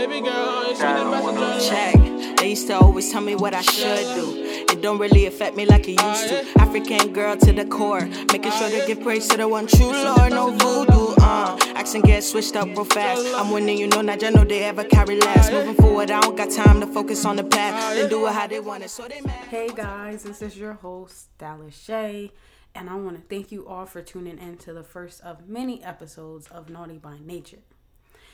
Baby girl, you messenger. Check. They used to always tell me what I should do. It don't really affect me like it used to. African girl to the core. Making sure to give praise to the one true Lord, no voodoo. Uh, accent get switched up real fast. I'm winning, you know, not just know they ever carry last. Moving forward, I don't got time to focus on the past. They do it how they want it, so they mad. Hey guys, this is your host, Dallas Shay, and I want to thank you all for tuning in to the first of many episodes of Nawty by Nature.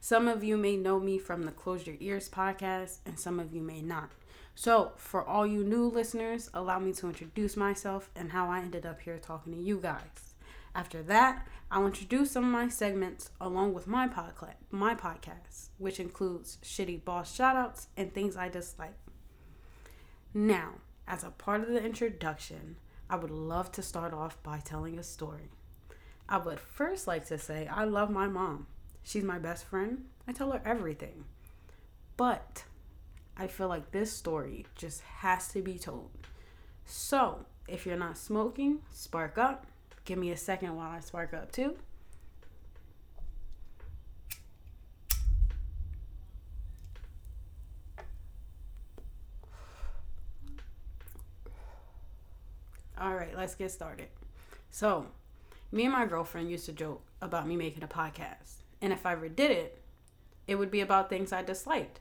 Some of you may know me from the Close Your Ears podcast, and some of you may not. So, for all you new listeners, allow me to introduce myself and how I ended up here talking to you guys. After that, I'll introduce some of my segments along with my podcast, my podcast, which includes shitty boss shoutouts and things I dislike. Now, as a part of the introduction, I would love to start off by telling a story. I would first like to say I love my mom. She's my best friend. I tell her everything. But I feel like this story just has to be told. So, if you're not smoking, spark up. Give me a second while I spark up too. All right, let's get started. So, me and my girlfriend used to joke about me making a podcast. And if I ever did it, it would be about things I disliked.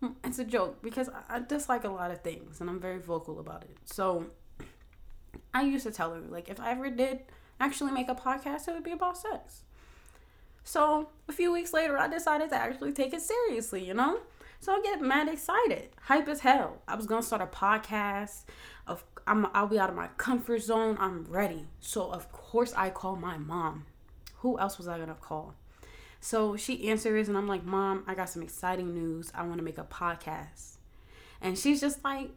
Hmm, It's a joke because I dislike a lot of things and I'm very vocal about it. So I used to tell her, like, if I ever did actually make a podcast, it would be about sex. So a few weeks later, I decided to actually take it seriously, you know? So I get mad excited, hype as hell. I was gonna start a podcast. Of I'm, I'll be out of my comfort zone. I'm ready. So of course I call my mom. Who else was I gonna call? So she answers, and I'm like, Mom, I got some exciting news. I want to make a podcast. And she's just like,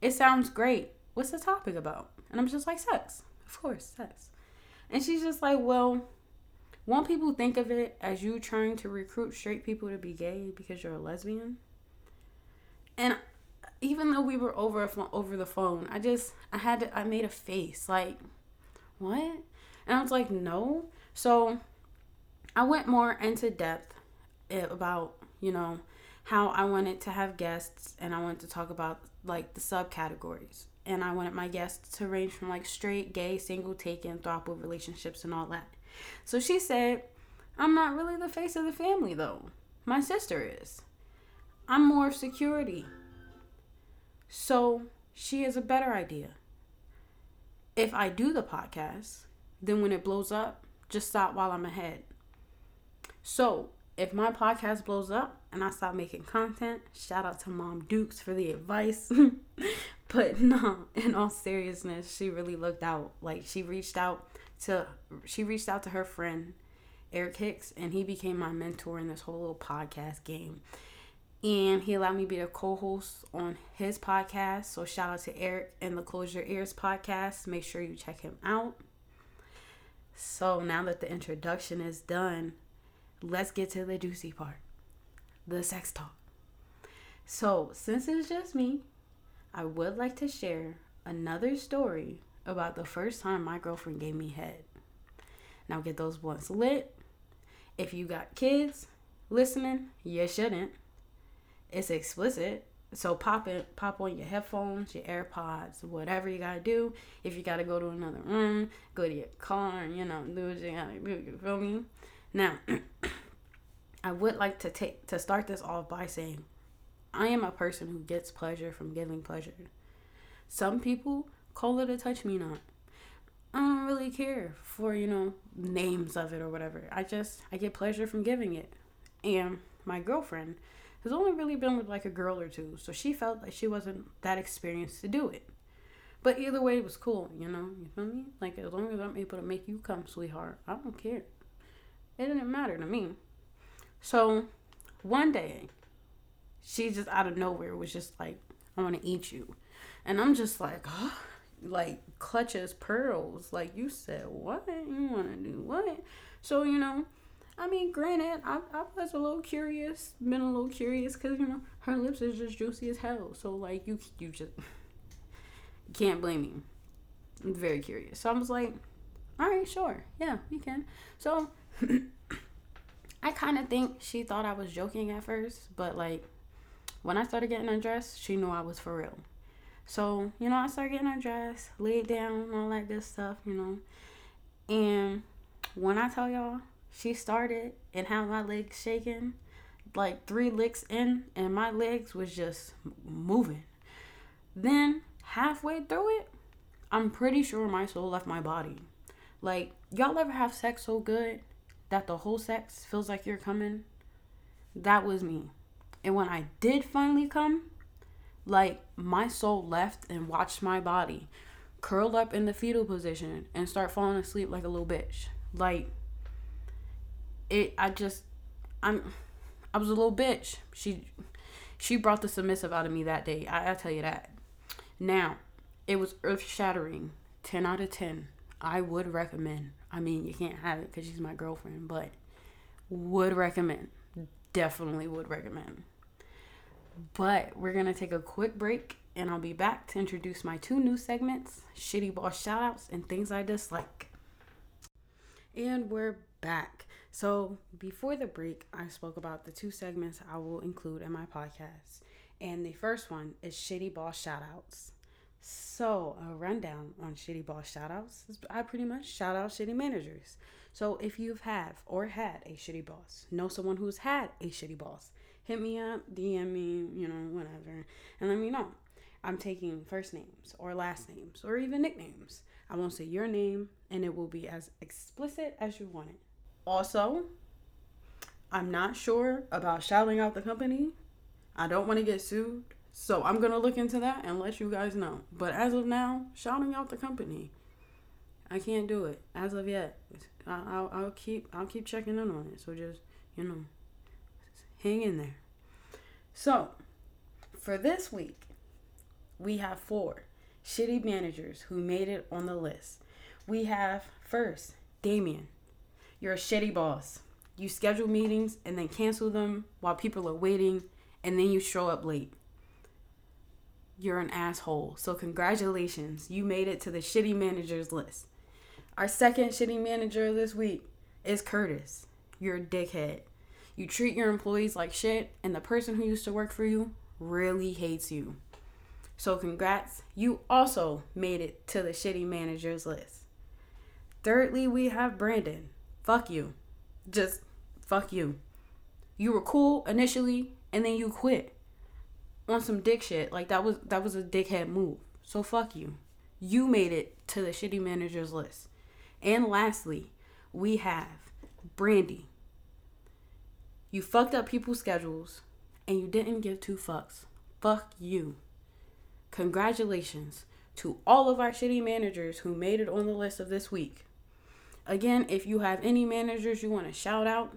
It sounds great. What's the topic about? And I'm just like, Sex. Of course, sex. And she's just like, Well, won't people think of it as you trying to recruit straight people to be gay because you're a lesbian? And even though we were over over the phone, I just I had to I made a face like, what? And I was like, no. So I went more into depth about, you know, how I wanted to have guests and I wanted to talk about like the subcategories. And I wanted my guests to range from like straight, gay, single, taken, throuple relationships and all that. So she said, I'm not really the face of the family though. My sister is. I'm more of security. So she has a better idea. If I do the podcast, then when it blows up, just stop while I'm ahead. So if my podcast blows up and I stop making content, shout out to Mom Dukes for the advice. but no, in all seriousness, she really looked out. Like she reached out to she reached out to her friend Eric Hicks and he became my mentor in this whole little podcast game. And he allowed me to be a co-host on his podcast. So shout out to Eric and the Close Your Ears podcast. Make sure you check him out. So now that the introduction is done, let's get to the juicy part the sex talk. So, since it's just me, I would like to share another story about the first time my girlfriend gave me head. Now, get those blunts lit. If you got kids listening, you shouldn't. It's explicit. So pop it, pop on your headphones, your AirPods, whatever you gotta do. If you gotta go to another room, go to your car, you know, do what you gotta do. You feel me? Now, I would like to take to start this off by saying, I am a person who gets pleasure from giving pleasure. Some people call it a touch me not. I don't really care for you know names of it or whatever. I just I get pleasure from giving it, and my girlfriend has only really been with like a girl or two, so she felt like she wasn't that experienced to do it. But either way, it was cool, you know. You feel me? Like as long as I'm able to make you come, sweetheart, I don't care. It didn't matter to me. So one day, she just out of nowhere was just like, "I want to eat you," and I'm just like, huh? like clutches pearls. Like you said, what you want to do? What? So you know. I mean, granted, I, I was a little curious, been a little curious, because, you know, her lips is just juicy as hell. So, like, you you just can't blame me. I'm very curious. So I was like, all right, sure. Yeah, we can. So I kind of think she thought I was joking at first, but like when I started getting undressed, she knew I was for real. So, you know, I started getting undressed, laid down, all that good stuff, you know. And when I tell y'all, she started and how my legs shaking, like three licks in, and my legs was just moving. Then halfway through it, I'm pretty sure my soul left my body. Like, y'all ever have sex so good that the whole sex feels like you're coming? That was me. And when I did finally come, like my soul left and watched my body curled up in the fetal position and start falling asleep like a little bitch. Like it I just I'm I was a little bitch. She she brought the submissive out of me that day. I, I tell you that. Now, it was earth shattering. 10 out of 10. I would recommend. I mean, you can't have it because she's my girlfriend, but would recommend. Definitely would recommend. But we're going to take a quick break and I'll be back to introduce my two new segments Shitty Boss Shoutouts and Things I Dislike. And we're back. So, before the break, I spoke about the two segments I will include in my podcast. And the first one is Shitty Boss Shoutouts. So, a rundown on Shitty Boss Shoutouts I pretty much shout out shitty managers. So, if you've have or had a shitty boss, know someone who's had a shitty boss, hit me up, DM me, you know, whatever, and let me know. I'm taking first names or last names or even nicknames. I won't say your name and it will be as explicit as you want it. Also, I'm not sure about shouting out the company. I don't want to get sued. So I'm to look into that and let you guys know. But as of now, shouting out the company. I can't do it as of yet. I'll, I'll keep I'll keep checking in on it. So just you know, hang in there. So, for this week, we have four shitty managers who made it on the list. We have first, Damien. You're a shitty boss. You schedule meetings and then cancel them while people are waiting, and then you show up late. You're an asshole. So, congratulations. You made it to the shitty managers list. Our second shitty manager this week is Curtis. You're a dickhead. You treat your employees like shit, and the person who used to work for you really hates you. So, congrats. You also made it to the shitty managers list. Thirdly, we have Brandon. Fuck you. Just fuck you. You were cool initially, and then you quit on some dick shit. Like that was that was a dickhead move. So fuck you. You made it to the shitty managers list. And lastly, we have Brandy. You fucked up people's schedules and you didn't give two fucks. Fuck you. Congratulations to all of our shitty managers who made it on the list of this week. Again, if you have any managers you want to shout out,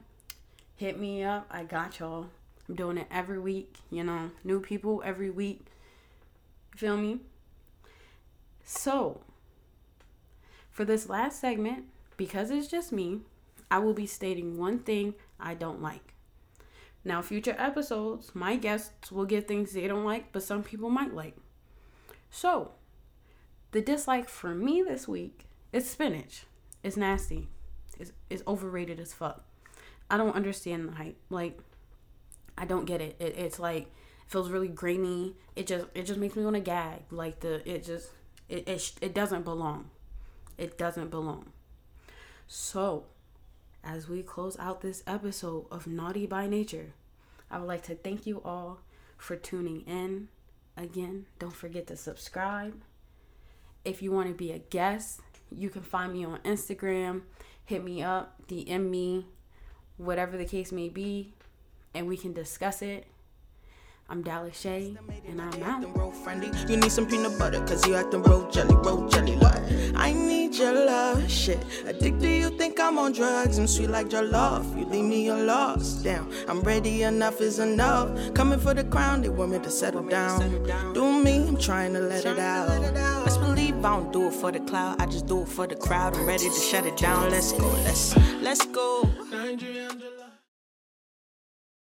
hit me up. I got y'all. I'm doing it every week, you know, new people every week. feel me? So, for this last segment, because it's just me, I will be stating one thing I don't like. Now, future episodes, my guests will get things they don't like, but some people might like. So, the dislike for me this week is spinach. It's nasty. It's, it's overrated as fuck. I don't understand the hype. Like, I don't get it. it it's like it feels really grainy. It just it just makes me want to gag. Like the it just it it, it doesn't belong. It doesn't belong. So, as we close out this episode of Nawty by Nature, I would like to thank you all for tuning in. Again, don't forget to subscribe. If you want to be a guest, you can find me on Instagram. Hit me up, DM me, whatever the case may be, and we can discuss it I'm Dallas Shay, and I'm out. You need some peanut butter, cause you acting real jelly, real jelly like. I need your love, shit. Addicted, you think I'm on drugs. I'm sweet like your love. You leave me, you're lost. Damn, I'm ready, enough is enough. Coming for the crown, they want me to settle down. Do me, I'm trying to let it out. Let's believe I don't do it for the cloud, I just do it for the crowd. I'm ready to shut it down. Let's go, let's, let's go. Nigeria.